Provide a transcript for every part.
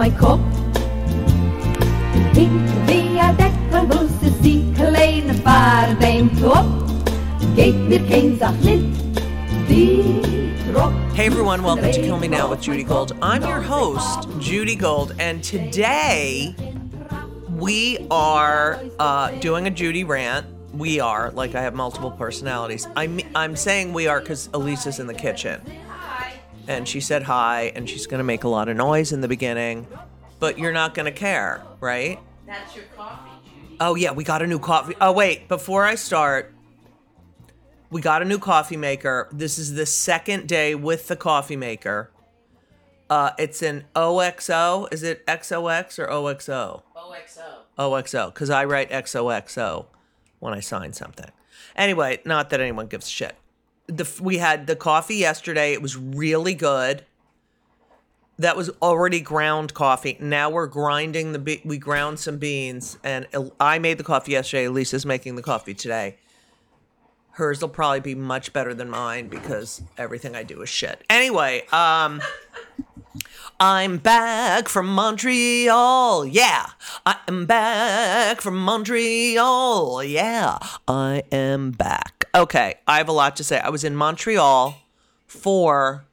Regen auf mein Kopf. Hinter via Deckern muss es die kleine Fahrt beim Top. Geht mir kein Sach nicht, die Hey everyone, welcome to Kill Me Now with Judy Gold. I'm your host, Judy Gold, and today we are uh, doing a Judy rant. We are, like I have multiple personalities. I'm, I'm saying we are because Elisa's in the kitchen. And she said hi, and she's going to make a lot of noise in the beginning, but you're not going to care, right? That's your coffee, Judy. Oh yeah, we got a new coffee. Oh wait, before I start, we got a new coffee maker. This is the second day with the coffee maker. Uh, it's an OXO. Is it XOX or OXO? OXO. OXO, because I write XOXO when I sign something. Anyway, not that anyone gives a shit. The, we had the coffee yesterday. It was really good. That was already ground coffee. Now we're grinding the be- we ground some beans, and I made the coffee yesterday. Lisa's making the coffee today. Hers will probably be much better than mine because everything I do is shit. Anyway, um. I'm back from Montreal. Yeah. I am back from Montreal. Yeah. I am back. Okay. I have a lot to say. I was in Montreal for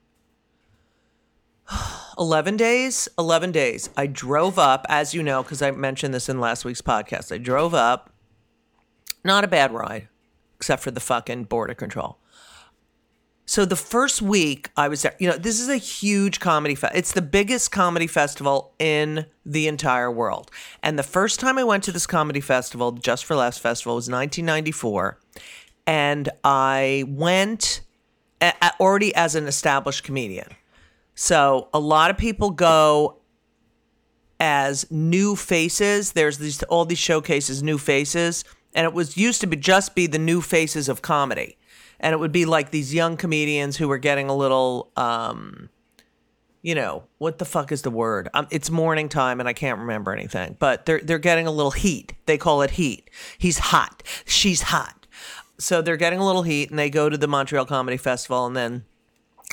11 days. 11 days. I drove up, as you know, because I mentioned this in last week's podcast. I drove up. Not a bad ride, except for the fucking border control. So the first week I was there, you know, this is a huge comedy fest. It's the biggest comedy festival in the entire world. And the first time I went to this comedy festival, Just for Laughs Festival, was 1994, and I went a- already as an established comedian. So a lot of people go as new faces. There's these all these showcases, new faces, and it was used to be just be the new faces of comedy, and it would be like these young comedians who were getting a little, um, you know, what the fuck is the word? Um, it's morning time, and I can't remember anything, but they're they're getting a little heat. They call it heat. He's hot. She's hot. So they're getting a little heat, and they go to the Montreal Comedy Festival, and then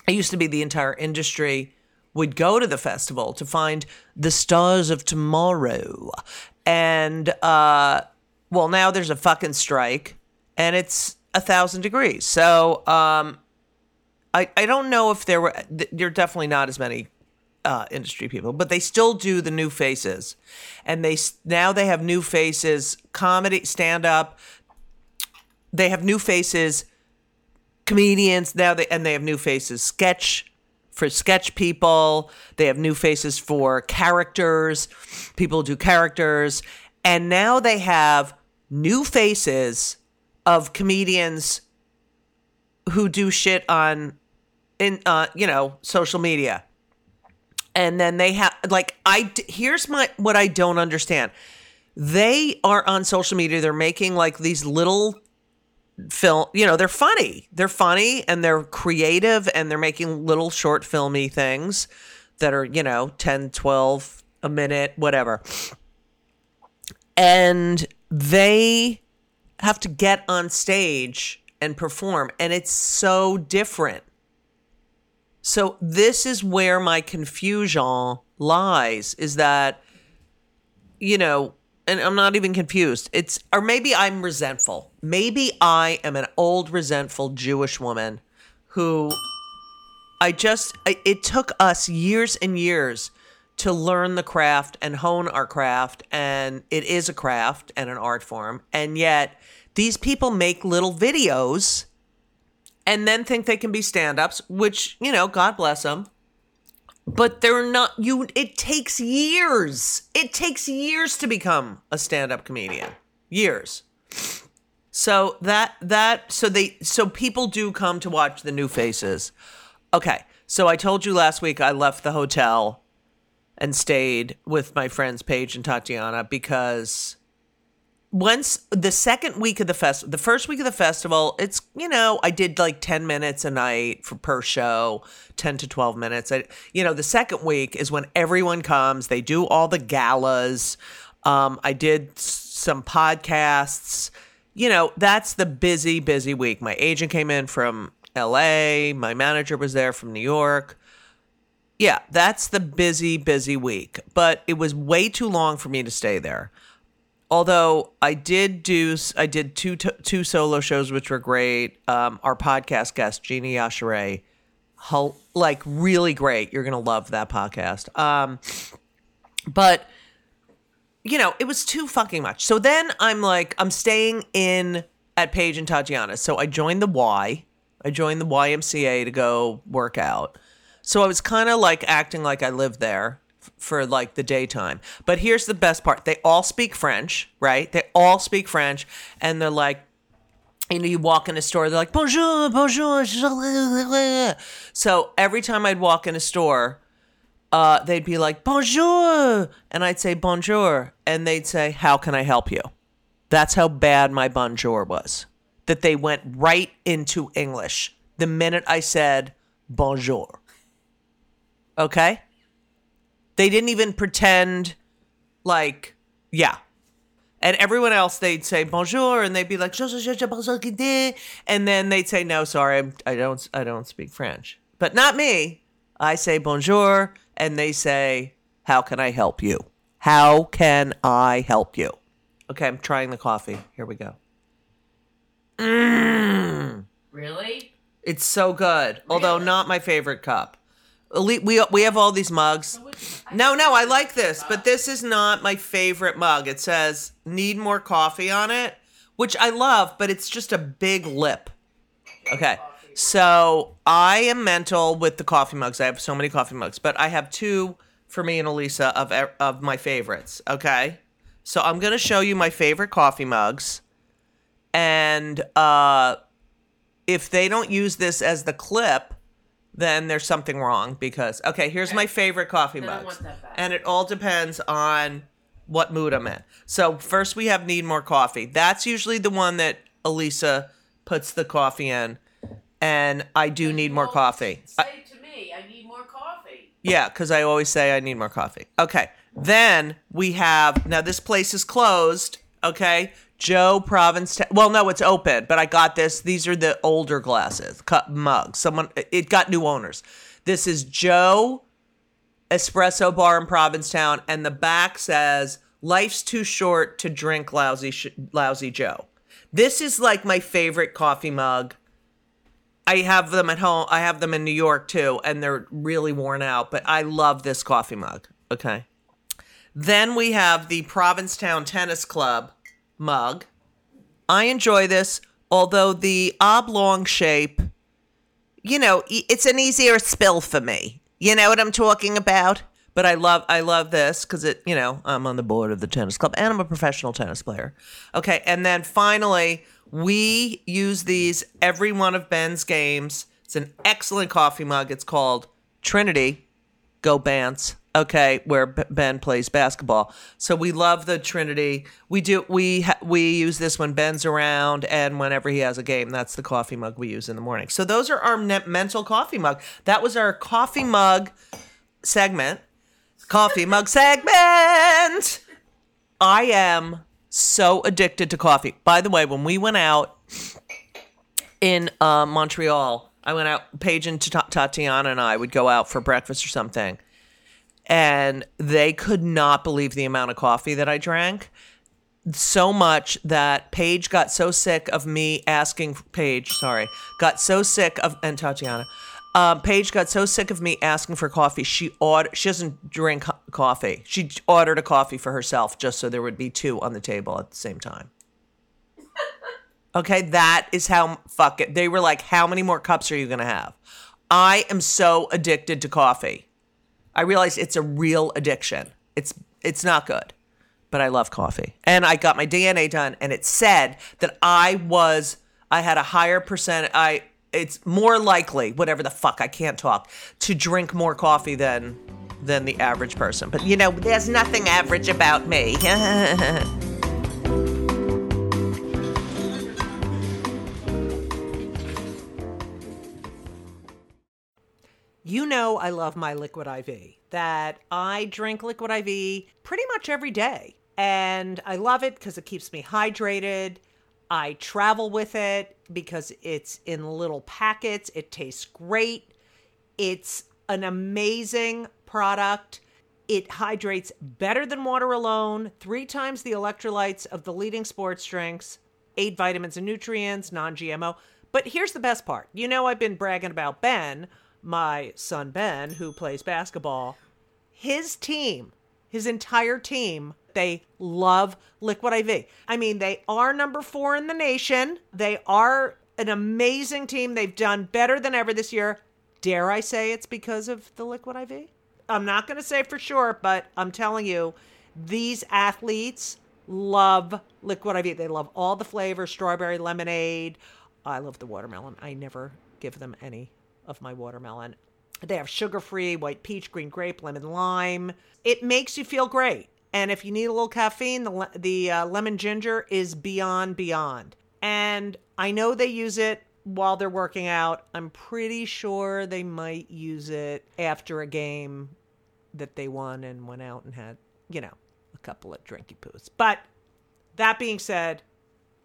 it used to be the entire industry would go to the festival to find the stars of tomorrow. And uh well now there's a fucking strike and it's a thousand degrees. So um I I don't know if there were th- there are definitely not as many uh, industry people, but they still do the new faces, and they now they have new faces, comedy, stand up. They have new faces, comedians now they and they have new faces. Sketch for sketch people they have new faces for characters. People do characters. And now they have new faces of comedians who do shit on in uh you know social media. And then they have like i here's my what i don't understand. They are on social media. They're making like these little film you know they're funny. They're funny and they're creative and they're making little short filmy things that are you know 10 12 a minute whatever. And they have to get on stage and perform and it's so different. So this is where my confusion lies is that you know, and I'm not even confused. It's or maybe I'm resentful. Maybe I am an old resentful Jewish woman who I just it took us years and years to learn the craft and hone our craft and it is a craft and an art form and yet these people make little videos and then think they can be stand-ups which you know god bless them but they're not you it takes years it takes years to become a stand-up comedian years So that that so they so people do come to watch the new faces. Okay. So I told you last week I left the hotel and stayed with my friends Paige and Tatiana because once the second week of the festival, the first week of the festival it's you know i did like 10 minutes a night for per show 10 to 12 minutes. I, you know the second week is when everyone comes they do all the galas. Um, i did some podcasts. You know that's the busy busy week. My agent came in from la my manager was there from new york. Yeah, that's the busy, busy week. But it was way too long for me to stay there. Although I did do, I did two two solo shows, which were great. Um, our podcast guest, Gina Yashere, like really great. You're gonna love that podcast. Um, but you know, it was too fucking much. So then I'm like, I'm staying in at Paige and Tatiana. So I joined the Y. I joined the YMCA to go work out. So I was kind of like acting like I lived there for like the daytime. But here's the best part. They all speak French, right? They all speak French and they're like you know, you walk in a store, they're like, bonjour, bonjour. So every time I'd walk in a store, uh, they'd be like, bonjour. And I'd say, bonjour. And they'd say, how can I help you? That's how bad my bonjour was. That they went right into English the minute I said bonjour. Okay? They didn't even pretend like, yeah. And everyone else, they'd say bonjour, and they'd be like, and then they'd say, "No, sorry, I don't, I don't speak French." But not me. I say bonjour, and they say, "How can I help you? How can I help you?" Okay, I'm trying the coffee. Here we go. Mm. Really? It's so good, although not my favorite cup. We we have all these mugs. No, no, I like this, but this is not my favorite mug. It says "need more coffee" on it, which I love, but it's just a big lip. Okay, so I am mental with the coffee mugs. I have so many coffee mugs, but I have two for me and Elisa of of my favorites. Okay, so I'm gonna show you my favorite coffee mugs, and uh, if they don't use this as the clip, then there's something wrong because okay, here's my favorite coffee I mugs. want that back. And it all depends on what mood I'm in. So first we have need more coffee. That's usually the one that Elisa puts the coffee in. And I do need more coffee. I- Say to me, I need more coffee. yeah, because I always say I need more coffee. Okay. Then we have now this place is closed. Okay. Joe Province. well, no, it's open, but I got this. These are the older glasses, cup mugs. Someone it got new owners. This is Joe Espresso Bar in Provincetown, and the back says "Life's too short to drink lousy sh- lousy Joe." This is like my favorite coffee mug. I have them at home. I have them in New York too, and they're really worn out, but I love this coffee mug. Okay. Then we have the Provincetown Tennis Club mug. I enjoy this, although the oblong shape, you know, it's an easier spill for me. You know what I'm talking about? But I love I love this because it, you know, I'm on the board of the tennis club and I'm a professional tennis player. Okay, and then finally, we use these every one of Ben's games. It's an excellent coffee mug. It's called Trinity. Go Bants. Okay, where Ben plays basketball. So we love the Trinity. We do we ha- we use this when Ben's around and whenever he has a game. That's the coffee mug we use in the morning. So those are our ne- mental coffee mug. That was our coffee mug segment. Coffee mug segment. I am so addicted to coffee. By the way, when we went out in uh, Montreal, I went out. Paige and Ta- Tatiana and I would go out for breakfast or something, and they could not believe the amount of coffee that I drank. So much that Paige got so sick of me asking. Paige, sorry, got so sick of and Tatiana. Um, Paige got so sick of me asking for coffee. She ordered. She doesn't drink coffee. She ordered a coffee for herself just so there would be two on the table at the same time. Okay, that is how fuck it. They were like, "How many more cups are you gonna have?" I am so addicted to coffee. I realize it's a real addiction. It's it's not good, but I love coffee. And I got my DNA done, and it said that I was, I had a higher percent, I, it's more likely, whatever the fuck, I can't talk, to drink more coffee than than the average person. But you know, there's nothing average about me. you know I love my liquid IV. That I drink liquid IV pretty much every day. And I love it because it keeps me hydrated. I travel with it because it's in little packets. It tastes great. It's an amazing product. It hydrates better than water alone, three times the electrolytes of the leading sports drinks, eight vitamins and nutrients, non GMO. But here's the best part. You know, I've been bragging about Ben, my son Ben, who plays basketball. His team, his entire team, they love Liquid IV. I mean, they are number four in the nation. They are an amazing team. They've done better than ever this year. Dare I say it's because of the Liquid IV? I'm not going to say for sure, but I'm telling you, these athletes love Liquid IV. They love all the flavors strawberry, lemonade. I love the watermelon. I never give them any of my watermelon. They have sugar free, white peach, green grape, lemon lime. It makes you feel great. And if you need a little caffeine, the, the uh, lemon ginger is beyond, beyond. And I know they use it while they're working out. I'm pretty sure they might use it after a game that they won and went out and had, you know, a couple of drinky poos. But that being said,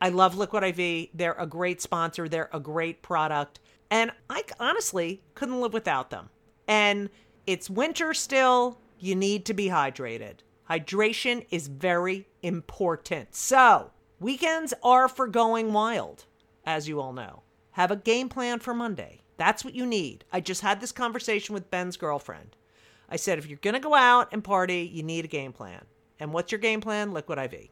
I love Liquid IV. They're a great sponsor, they're a great product. And I honestly couldn't live without them. And it's winter still. You need to be hydrated. Hydration is very important. So, weekends are for going wild, as you all know. Have a game plan for Monday. That's what you need. I just had this conversation with Ben's girlfriend. I said, if you're going to go out and party, you need a game plan. And what's your game plan? Liquid IV.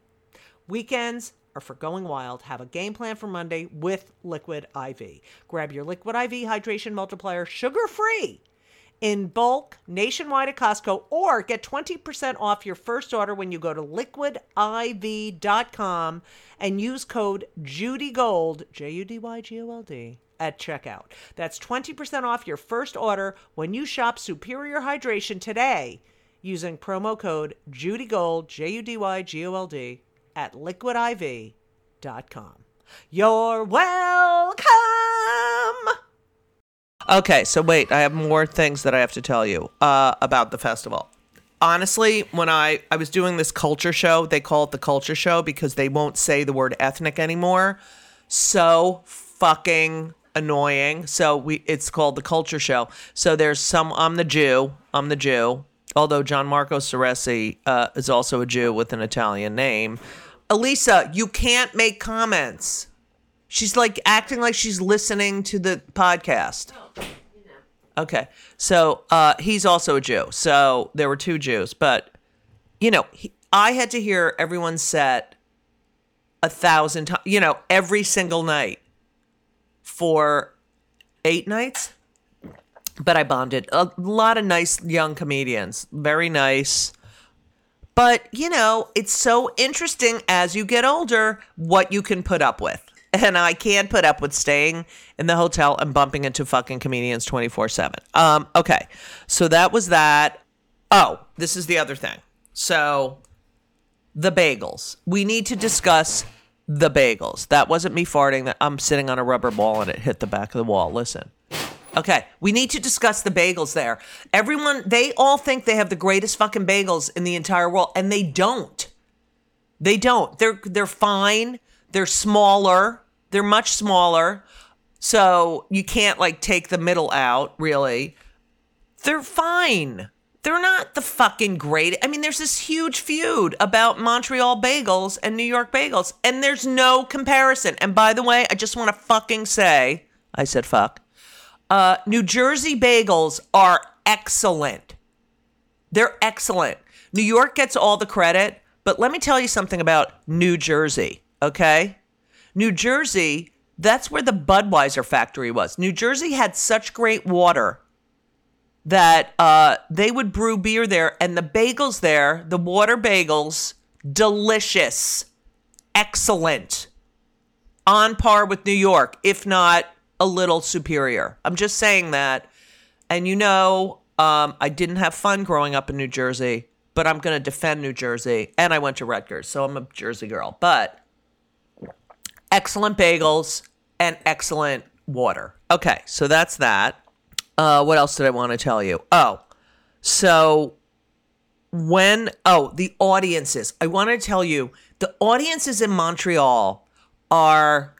Weekends are for going wild. Have a game plan for Monday with Liquid IV. Grab your Liquid IV hydration multiplier sugar free in bulk nationwide at Costco or get 20% off your first order when you go to liquidiv.com and use code JudyGold, J U D Y G O L D, at checkout. That's 20% off your first order when you shop Superior Hydration today using promo code JudyGold, J U D Y G O L D, at liquidiv.com. You're welcome. Okay, so wait, I have more things that I have to tell you uh, about the festival. Honestly, when I, I was doing this culture show, they call it the culture show because they won't say the word ethnic anymore. So fucking annoying. So we it's called the culture show. So there's some I'm the Jew. I'm the Jew. Although Gianmarco Soresi uh, is also a Jew with an Italian name. Elisa, you can't make comments. She's like acting like she's listening to the podcast. Okay. So uh, he's also a Jew. So there were two Jews. But, you know, he, I had to hear everyone's set a thousand times, you know, every single night for eight nights. But I bonded. A lot of nice young comedians. Very nice. But, you know, it's so interesting as you get older what you can put up with. And I can't put up with staying in the hotel and bumping into fucking comedians 24 7. Um, okay. So that was that. Oh, this is the other thing. So the bagels. We need to discuss the bagels. That wasn't me farting. That I'm sitting on a rubber ball and it hit the back of the wall. Listen. Okay, we need to discuss the bagels there. Everyone, they all think they have the greatest fucking bagels in the entire world, and they don't. They don't. They're they're fine. They're smaller. They're much smaller. So you can't like take the middle out, really. They're fine. They're not the fucking great. I mean, there's this huge feud about Montreal bagels and New York bagels, and there's no comparison. And by the way, I just want to fucking say, I said fuck. Uh, New Jersey bagels are excellent. They're excellent. New York gets all the credit, but let me tell you something about New Jersey, okay? New Jersey, that's where the Budweiser factory was. New Jersey had such great water that uh, they would brew beer there, and the bagels there, the water bagels, delicious, excellent, on par with New York, if not a little superior. I'm just saying that. And you know, um, I didn't have fun growing up in New Jersey, but I'm going to defend New Jersey. And I went to Rutgers, so I'm a Jersey girl. But excellent bagels and excellent water. Okay, so that's that. Uh, what else did I want to tell you? Oh, so when oh the audiences i want to tell you the audiences in montreal are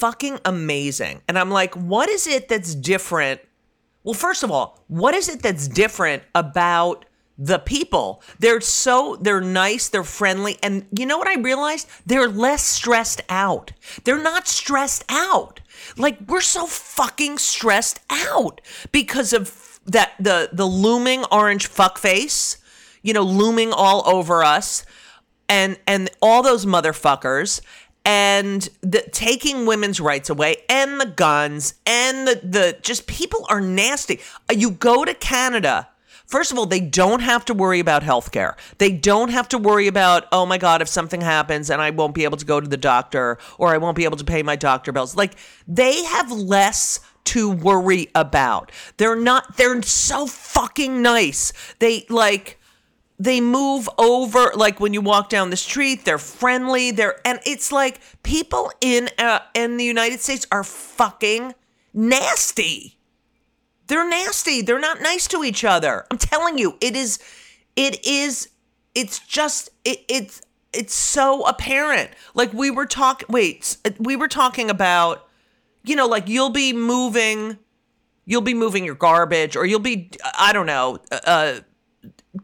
fucking amazing. And i'm like what is it that's different? Well first of all what is it that's different about the people? They're so they're nice they're friendly and you know what i realized? They're less stressed out. They're not stressed out. Like we're so fucking stressed out because of that the the looming orange fuck face you know, looming all over us and and all those motherfuckers and the taking women's rights away and the guns and the the just people are nasty. Uh, you go to Canada, First of all, they don't have to worry about health care. They don't have to worry about, oh my God, if something happens and I won't be able to go to the doctor or I won't be able to pay my doctor bills. Like, they have less to worry about. They're not, they're so fucking nice. They like, they move over like when you walk down the street they're friendly they're and it's like people in uh, in the united states are fucking nasty. They're nasty. They're not nice to each other. I'm telling you it is it is it's just it, it's it's so apparent. Like we were talking wait we were talking about you know like you'll be moving you'll be moving your garbage or you'll be i don't know uh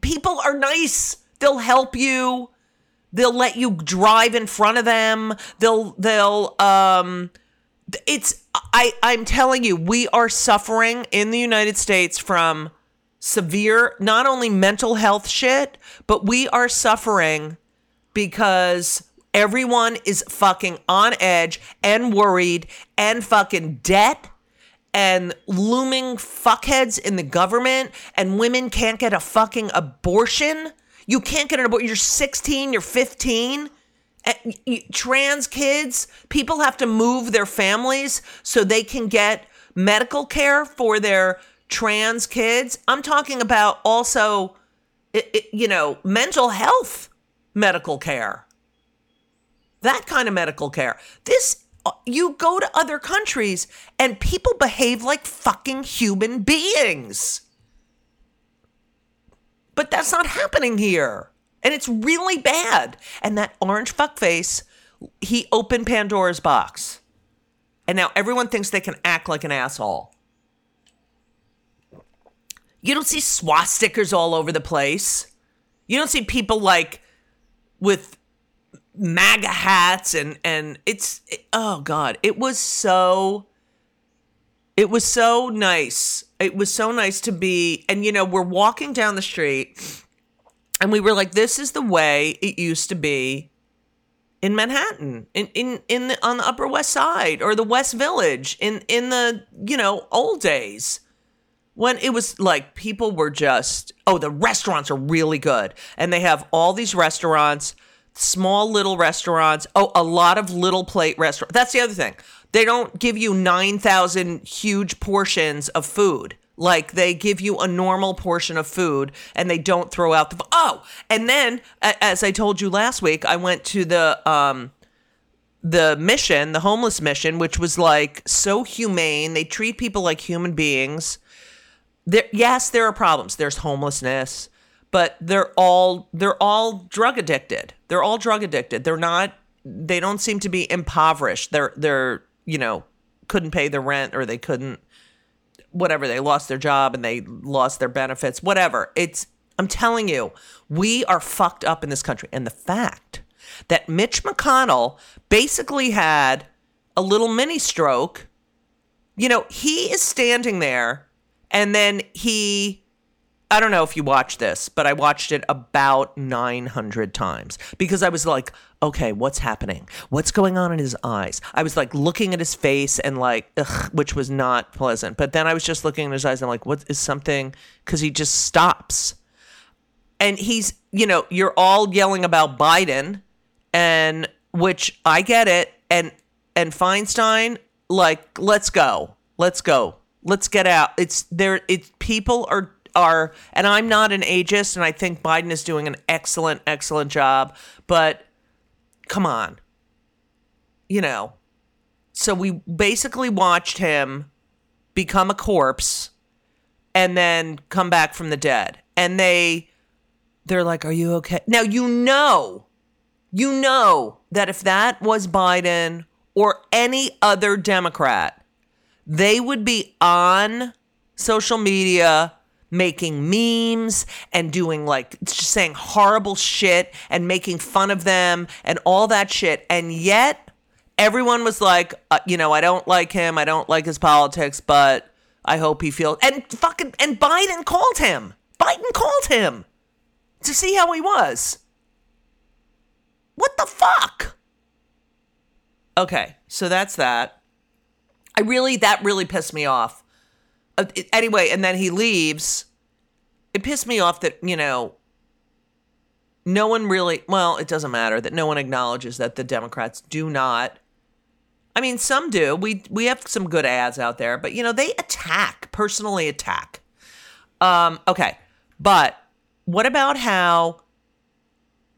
people are nice. They'll help you. They'll let you drive in front of them. They'll they'll um it's I I'm telling you we are suffering in the United States from severe not only mental health shit, but we are suffering because everyone is fucking on edge and worried and fucking debt and looming fuckheads in the government and women can't get a fucking abortion. You can't get an abortion. You're 16, you're 15. Trans kids, people have to move their families so they can get medical care for their trans kids. I'm talking about also, you know, mental health medical care. That kind of medical care. This you go to other countries and people behave like fucking human beings. But that's not happening here. And it's really bad. And that orange fuckface, he opened Pandora's box. And now everyone thinks they can act like an asshole. You don't see swastikas all over the place. You don't see people like with MAGA hats and and it's it, oh god, it was so it was so nice. It was so nice to be and you know, we're walking down the street and we were like this is the way it used to be in Manhattan, in in in the, on the Upper West Side or the West Village in in the, you know, old days when it was like people were just oh the restaurants are really good and they have all these restaurants small little restaurants. Oh, a lot of little plate restaurants. That's the other thing. They don't give you 9,000 huge portions of food. Like they give you a normal portion of food and they don't throw out the. Oh, and then as I told you last week, I went to the um the mission, the homeless mission, which was like so humane. They treat people like human beings. There, yes, there are problems. There's homelessness but they're all they're all drug addicted. They're all drug addicted. They're not they don't seem to be impoverished. They're they're, you know, couldn't pay the rent or they couldn't whatever, they lost their job and they lost their benefits, whatever. It's I'm telling you, we are fucked up in this country. And the fact that Mitch McConnell basically had a little mini stroke, you know, he is standing there and then he I don't know if you watched this, but I watched it about 900 times because I was like, okay, what's happening? What's going on in his eyes? I was like looking at his face and like, ugh, which was not pleasant. But then I was just looking in his eyes and I'm like, what is something? Because he just stops. and he's, you know, you're all yelling about Biden and which I get it and and Feinstein like let's go. Let's go. Let's get out. It's there it's people are are and I'm not an ageist and I think Biden is doing an excellent excellent job, but come on. You know. So we basically watched him become a corpse and then come back from the dead. And they they're like, "Are you okay?" Now you know. You know that if that was Biden or any other Democrat, they would be on social media making memes and doing like just saying horrible shit and making fun of them and all that shit. And yet everyone was like, uh, you know, I don't like him. I don't like his politics, but I hope he feels. And fucking, and Biden called him. Biden called him to see how he was. What the fuck? Okay, so that's that. I really, that really pissed me off. Uh, anyway, and then he leaves. It pissed me off that, you know, no one really, well, it doesn't matter that no one acknowledges that the Democrats do not. I mean, some do. We we have some good ads out there, but you know, they attack, personally attack. Um, okay. But what about how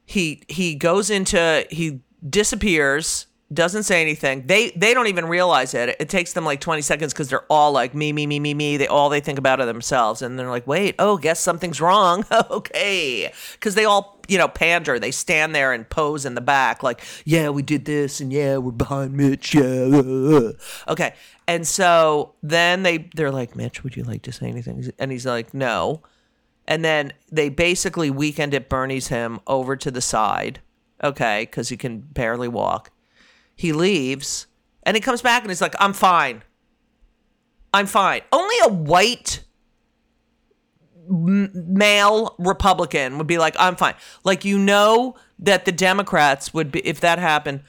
he he goes into he disappears doesn't say anything. They they don't even realize it. It takes them like 20 seconds because they're all like me me me me me. They all they think about are themselves. And they're like wait oh guess something's wrong. Okay. Because they all you know pander. They stand there and pose in the back like yeah we did this and yeah we're behind mitch yeah. Okay. And so then they they're like mitch would you like to say anything? And he's like no. And then they basically weekend at Bernie's him over to the side, okay, because he can barely walk. He leaves and he comes back and he's like, I'm fine. I'm fine. Only a white male Republican would be like, I'm fine. Like, you know, that the Democrats would be, if that happened,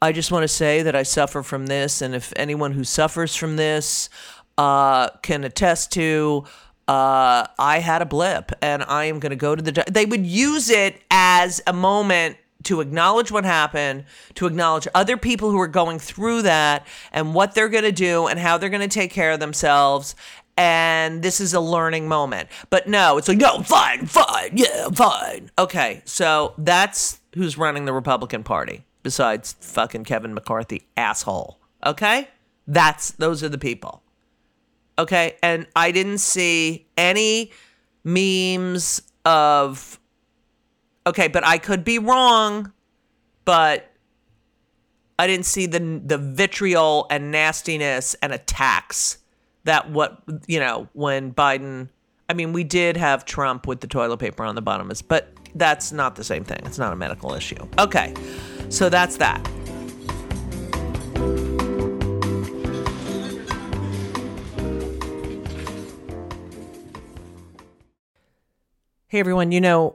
I just want to say that I suffer from this. And if anyone who suffers from this uh, can attest to, uh, I had a blip and I am going to go to the. They would use it as a moment to acknowledge what happened, to acknowledge other people who are going through that and what they're going to do and how they're going to take care of themselves. And this is a learning moment. But no, it's like, no, fine, fine, yeah, fine. Okay, so that's who's running the Republican Party besides fucking Kevin McCarthy, asshole. Okay? That's, those are the people. Okay. And I didn't see any memes of, okay, but I could be wrong, but I didn't see the, the vitriol and nastiness and attacks that what, you know, when Biden, I mean, we did have Trump with the toilet paper on the bottom, but that's not the same thing. It's not a medical issue. Okay. So that's that. Hey everyone, you know,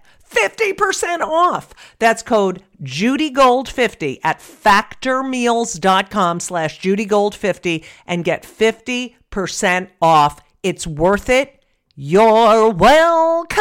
50% off. That's code JudyGold50 at factormeals.com slash JudyGold50 and get 50% off. It's worth it. You're welcome.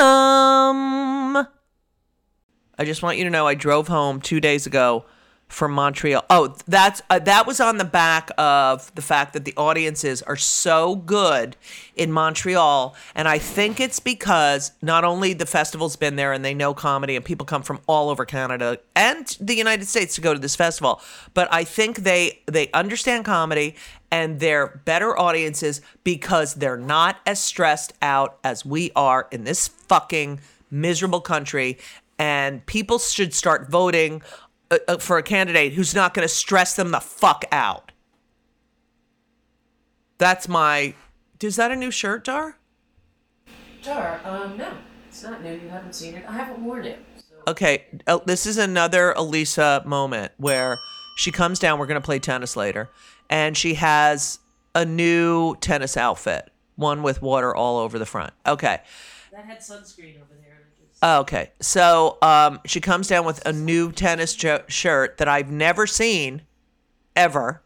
I just want you to know I drove home two days ago from Montreal. Oh, that's uh, that was on the back of the fact that the audiences are so good in Montreal, and I think it's because not only the festival's been there and they know comedy, and people come from all over Canada and the United States to go to this festival, but I think they they understand comedy and they're better audiences because they're not as stressed out as we are in this fucking miserable country and people should start voting uh, uh, for a candidate who's not going to stress them the fuck out. That's my. Is that a new shirt, Dar? Dar, um, no, it's not new. You haven't seen it. I haven't worn it. So. Okay, uh, this is another Elisa moment where she comes down. We're going to play tennis later, and she has a new tennis outfit, one with water all over the front. Okay. That had sunscreen over there. And it just- Oh, Okay, so um, she comes down with a new tennis jo- shirt that I've never seen, ever,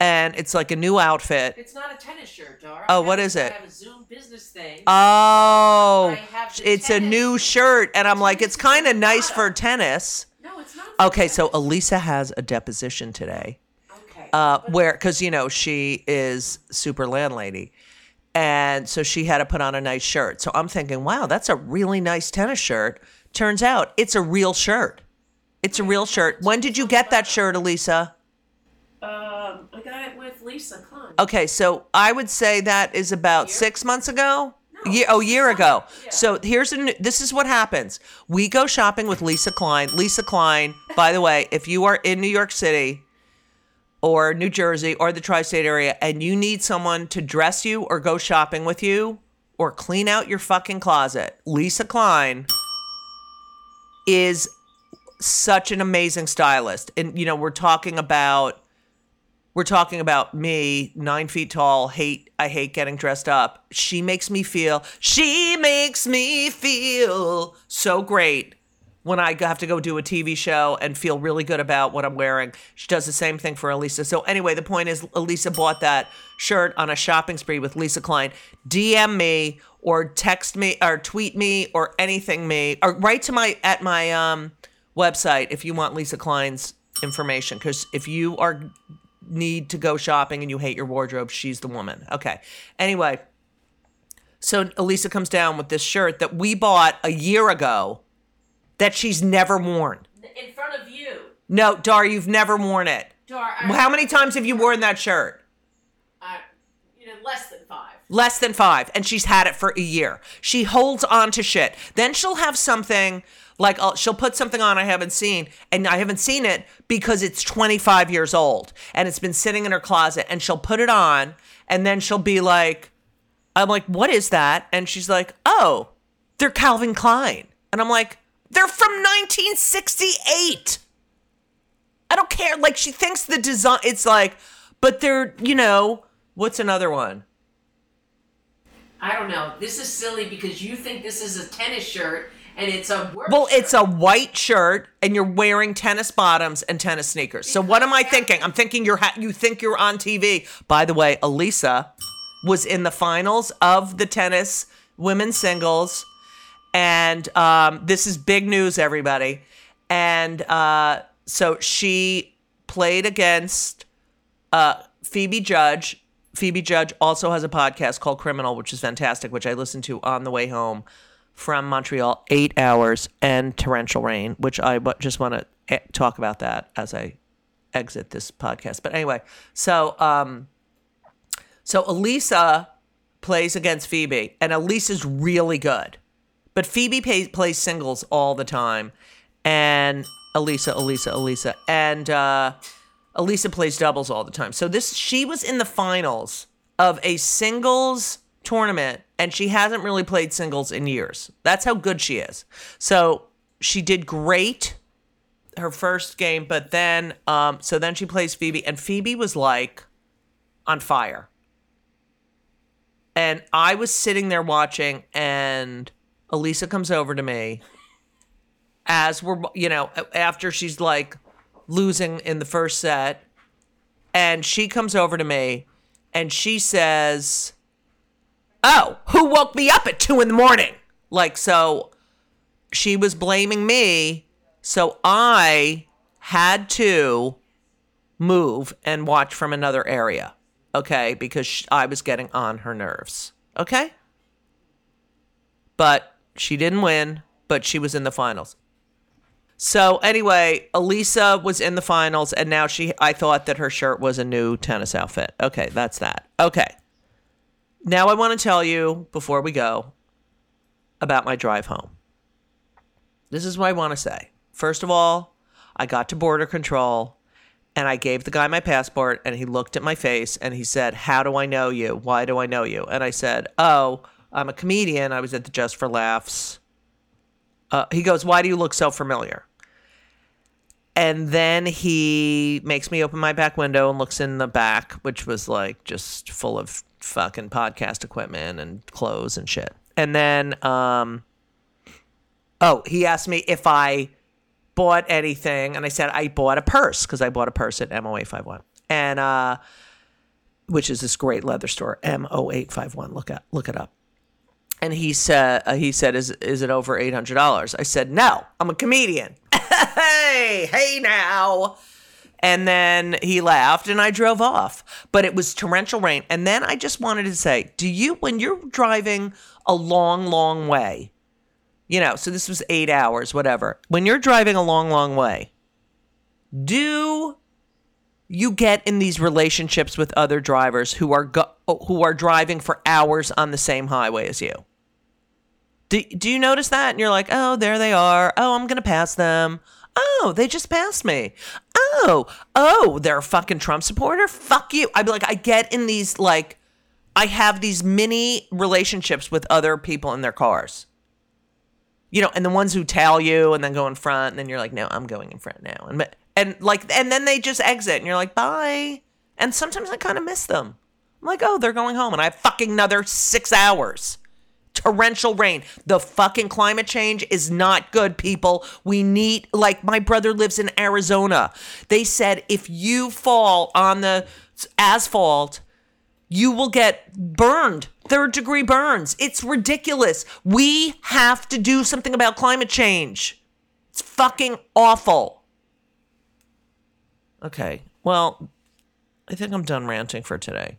and it's like a new outfit. It's not a tennis shirt, Dar. Oh, what it? I have a Zoom business thing. Oh, I have the it's a new shirt, and I'm like, it's kind of nice for tennis. no, it's not. Okay, so. Elisa has a deposition today, Okay. uh, where because you know she is super landlady, and so she had to put on a nice shirt. So I'm thinking, wow, that's a really nice tennis shirt. Turns out it's a real shirt. It's a real shirt. When did you get that shirt, Elisa? um, I got it with Lisa Klein. Okay, so I would say that is about Year? six months ago. No, Ye- oh, year ago. yeah. So here's a. New, this is what happens. We go shopping with Lisa Klein. Lisa Klein, by the way, if you are in New York City or New Jersey or the tri-state area, and you need someone to dress you or go shopping with you or clean out your fucking closet, Lisa Klein is such an amazing stylist. And you know, we're talking about we're talking about me, nine feet tall, hate I hate getting dressed up. She makes me feel she makes me feel so great when I have to go do a TV show and feel really good about what I'm wearing. She does the same thing for Elisa. So anyway, the point is Elisa bought that shirt on a shopping spree with Lisa Klein. DM me or text me or tweet me or anything me or write to my at my um website if you want Lisa Klein's information cuz if you are need to go shopping and you hate your wardrobe, she's the woman. Okay. Anyway, so Elisa comes down with this shirt that we bought a year ago that she's never worn. In front of you, No, Dar, you've never worn it. Dar. I, How many times have you worn that shirt? I, you know, less than five. Less than five, and she's had it for a year. She holds on to shit. Then she'll have something like uh, she'll put something on I haven't seen, and I haven't seen it because it's 25 years old and it's been sitting in her closet, and she'll put it on, and then she'll be like, I'm like, what is that? And she's like, oh, they're Calvin Klein. And I'm like, they're from 1968. I don't care. Like, she thinks the design, it's like, but they're, you know, what's another one? I don't know. This is silly because you think this is a tennis shirt and it's a work Well, shirt. it's a white shirt and you're wearing tennis bottoms and tennis sneakers. So what am I thinking? I'm thinking you're ha- you think you're on TV. By the way, Elisa was in the finals of the tennis women's singles, and um, this is big news, everybody. And uh, so she played against uh, Phoebe Judge. Phoebe Judge also has a podcast called Criminal, which is fantastic, which I listened to on the way home from Montreal. Eight hours and torrential rain, which I just want to talk about that as I exit this podcast. But anyway, so um, so Elisa plays against Phoebe, and Elisa's really good, but Phoebe pay- plays singles all the time, and Elisa, Elisa, Elisa, and uh, Elisa plays doubles all the time. So this she was in the finals of a singles tournament and she hasn't really played singles in years. That's how good she is. So she did great her first game, but then um so then she plays Phoebe and Phoebe was like on fire. And I was sitting there watching and Elisa comes over to me as we're you know after she's like losing in the first set. And she comes over to me and she says oh who woke me up at two in the morning? Like so she was blaming me. So i had to move and watch from another area okay because i was getting on her nerves okay? But she didn't win but she was in the finals so anyway, Elisa was in the finals, and now she. I thought that her shirt was a new tennis outfit. Okay, that's that. Okay. Now I want to tell you before we go about my drive home. This is what I want to say. First of all, I got to border control, and I gave the guy my passport, and he looked at my face, and he said, "How do I know you? Why do I know you?" And I said, "Oh, I'm a comedian. I was at the Just for Laughs." Uh, he goes, Why do you look so familiar? And then he makes me open my back window and looks in the back, which was like just full of fucking podcast equipment and clothes and shit. And then, um, oh, he asked me if I bought anything. And I said, I bought a purse because I bought a purse at MO851. And, uh, which is this great leather store, MO851. Look at, look it up and he said uh, he said is is it over $800 i said no i'm a comedian. Hey hey now. And then he laughed and i drove off. But it was torrential rain. And then i just wanted to say do you when you're driving a long long way you know so this was eight hours whatever. When you're driving a long long way do you get in these relationships with other drivers who are go- who are driving for hours on the same highway as you. Do, do you notice that? And you're like, oh, there they are. Oh, I'm going to pass them. Oh, they just passed me. Oh, oh, they're a fucking Trump supporter? Fuck you. I'd be like, I get in these, like, I have these mini relationships with other people in their cars. You know, and the ones who tell you and then go in front, and then you're like, no, I'm going in front now. And, and like, and then they just exit, and you're like, bye. And sometimes I kind of miss them. I'm like, oh, they're going home, and I have fucking another six hours torrential rain. The fucking climate change is not good, people. We need, like, my brother lives in Arizona. They said if you fall on the asphalt, you will get burned, third degree burns. It's ridiculous. We have to do something about climate change. It's fucking awful. Okay, well, I think I'm done ranting for today.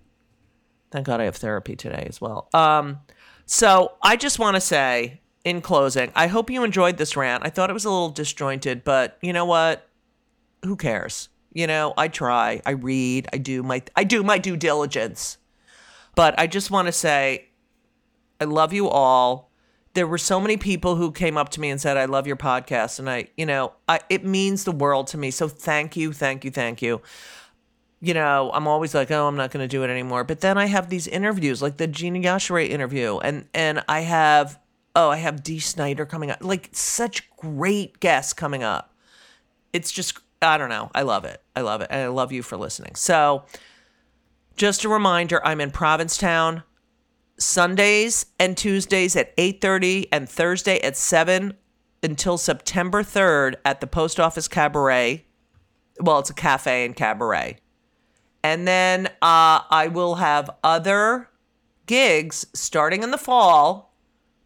Thank God I have therapy today as well. Um, so I just want to say in closing, I hope you enjoyed this rant. I thought it was a little disjointed, but you know what? Who cares? You know, I try, I read, I do my I do my due diligence. But I just want to say I love you all. There were so many people who came up to me and said I love your podcast and I, you know, I it means the world to me. So thank you, thank you, thank you you know, I'm always like, oh, I'm not going to do it anymore. But then I have these interviews, like the Gina Yashere interview, and and I have, oh, I have Dee Snider coming up, like such great guests coming up. It's just, I don't know, I love it, I love it, and I love you for listening. So, just a reminder, I'm in Provincetown Sundays and Tuesdays at 8:30 and Thursday at 7 until September 3rd at the Post Office Cabaret. Well, it's a cafe and cabaret. And then uh, I will have other gigs starting in the fall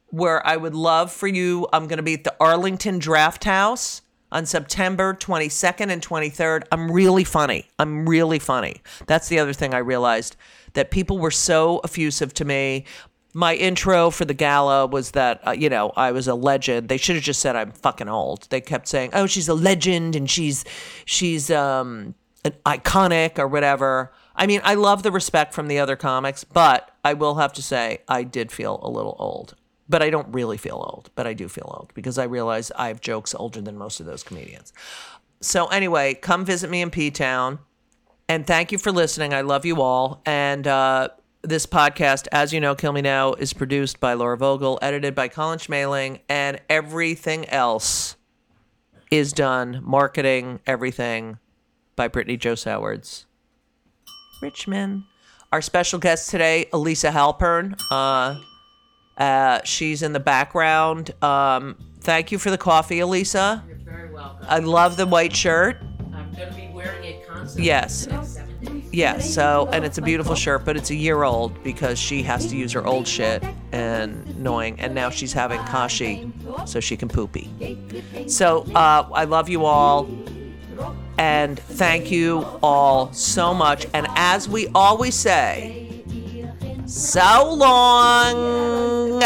where I would love for you. I'm going to be at the Arlington Draft House on September 22nd and 23rd. I'm really funny. I'm really funny. That's the other thing I realized that people were so effusive to me. My intro for the gala was that, uh, you know, I was a legend. They should have just said I'm fucking old. They kept saying, "Oh, she's a legend and she's she's um an iconic or whatever." I mean, I love the respect from the other comics, but I will have to say I did feel a little old. But I don't really feel old, but I do feel old because I realize I have jokes older than most of those comedians. So anyway, come visit me in P Town. And thank you for listening. I love you all. And uh, this podcast, as you know, Kill Me Now, is produced by Laura Vogel, edited by Colin Schmaling, and everything else is done, marketing, everything by Brittany Joe Sowards. Richmond. Our special guest today, Elisa Halpern. Uh, uh, she's in the background. Um, thank you for the coffee, Elisa. You're very welcome. I love the white shirt. I'm going to be wearing it constantly. Yes. for the next seven days. Yeah, so, and it's a beautiful shirt, but it's a year old because she has to use her old shit and annoying. And now she's having kashi so she can poopy. So, uh, I love you all. And thank you all so much. And as we always say, so long.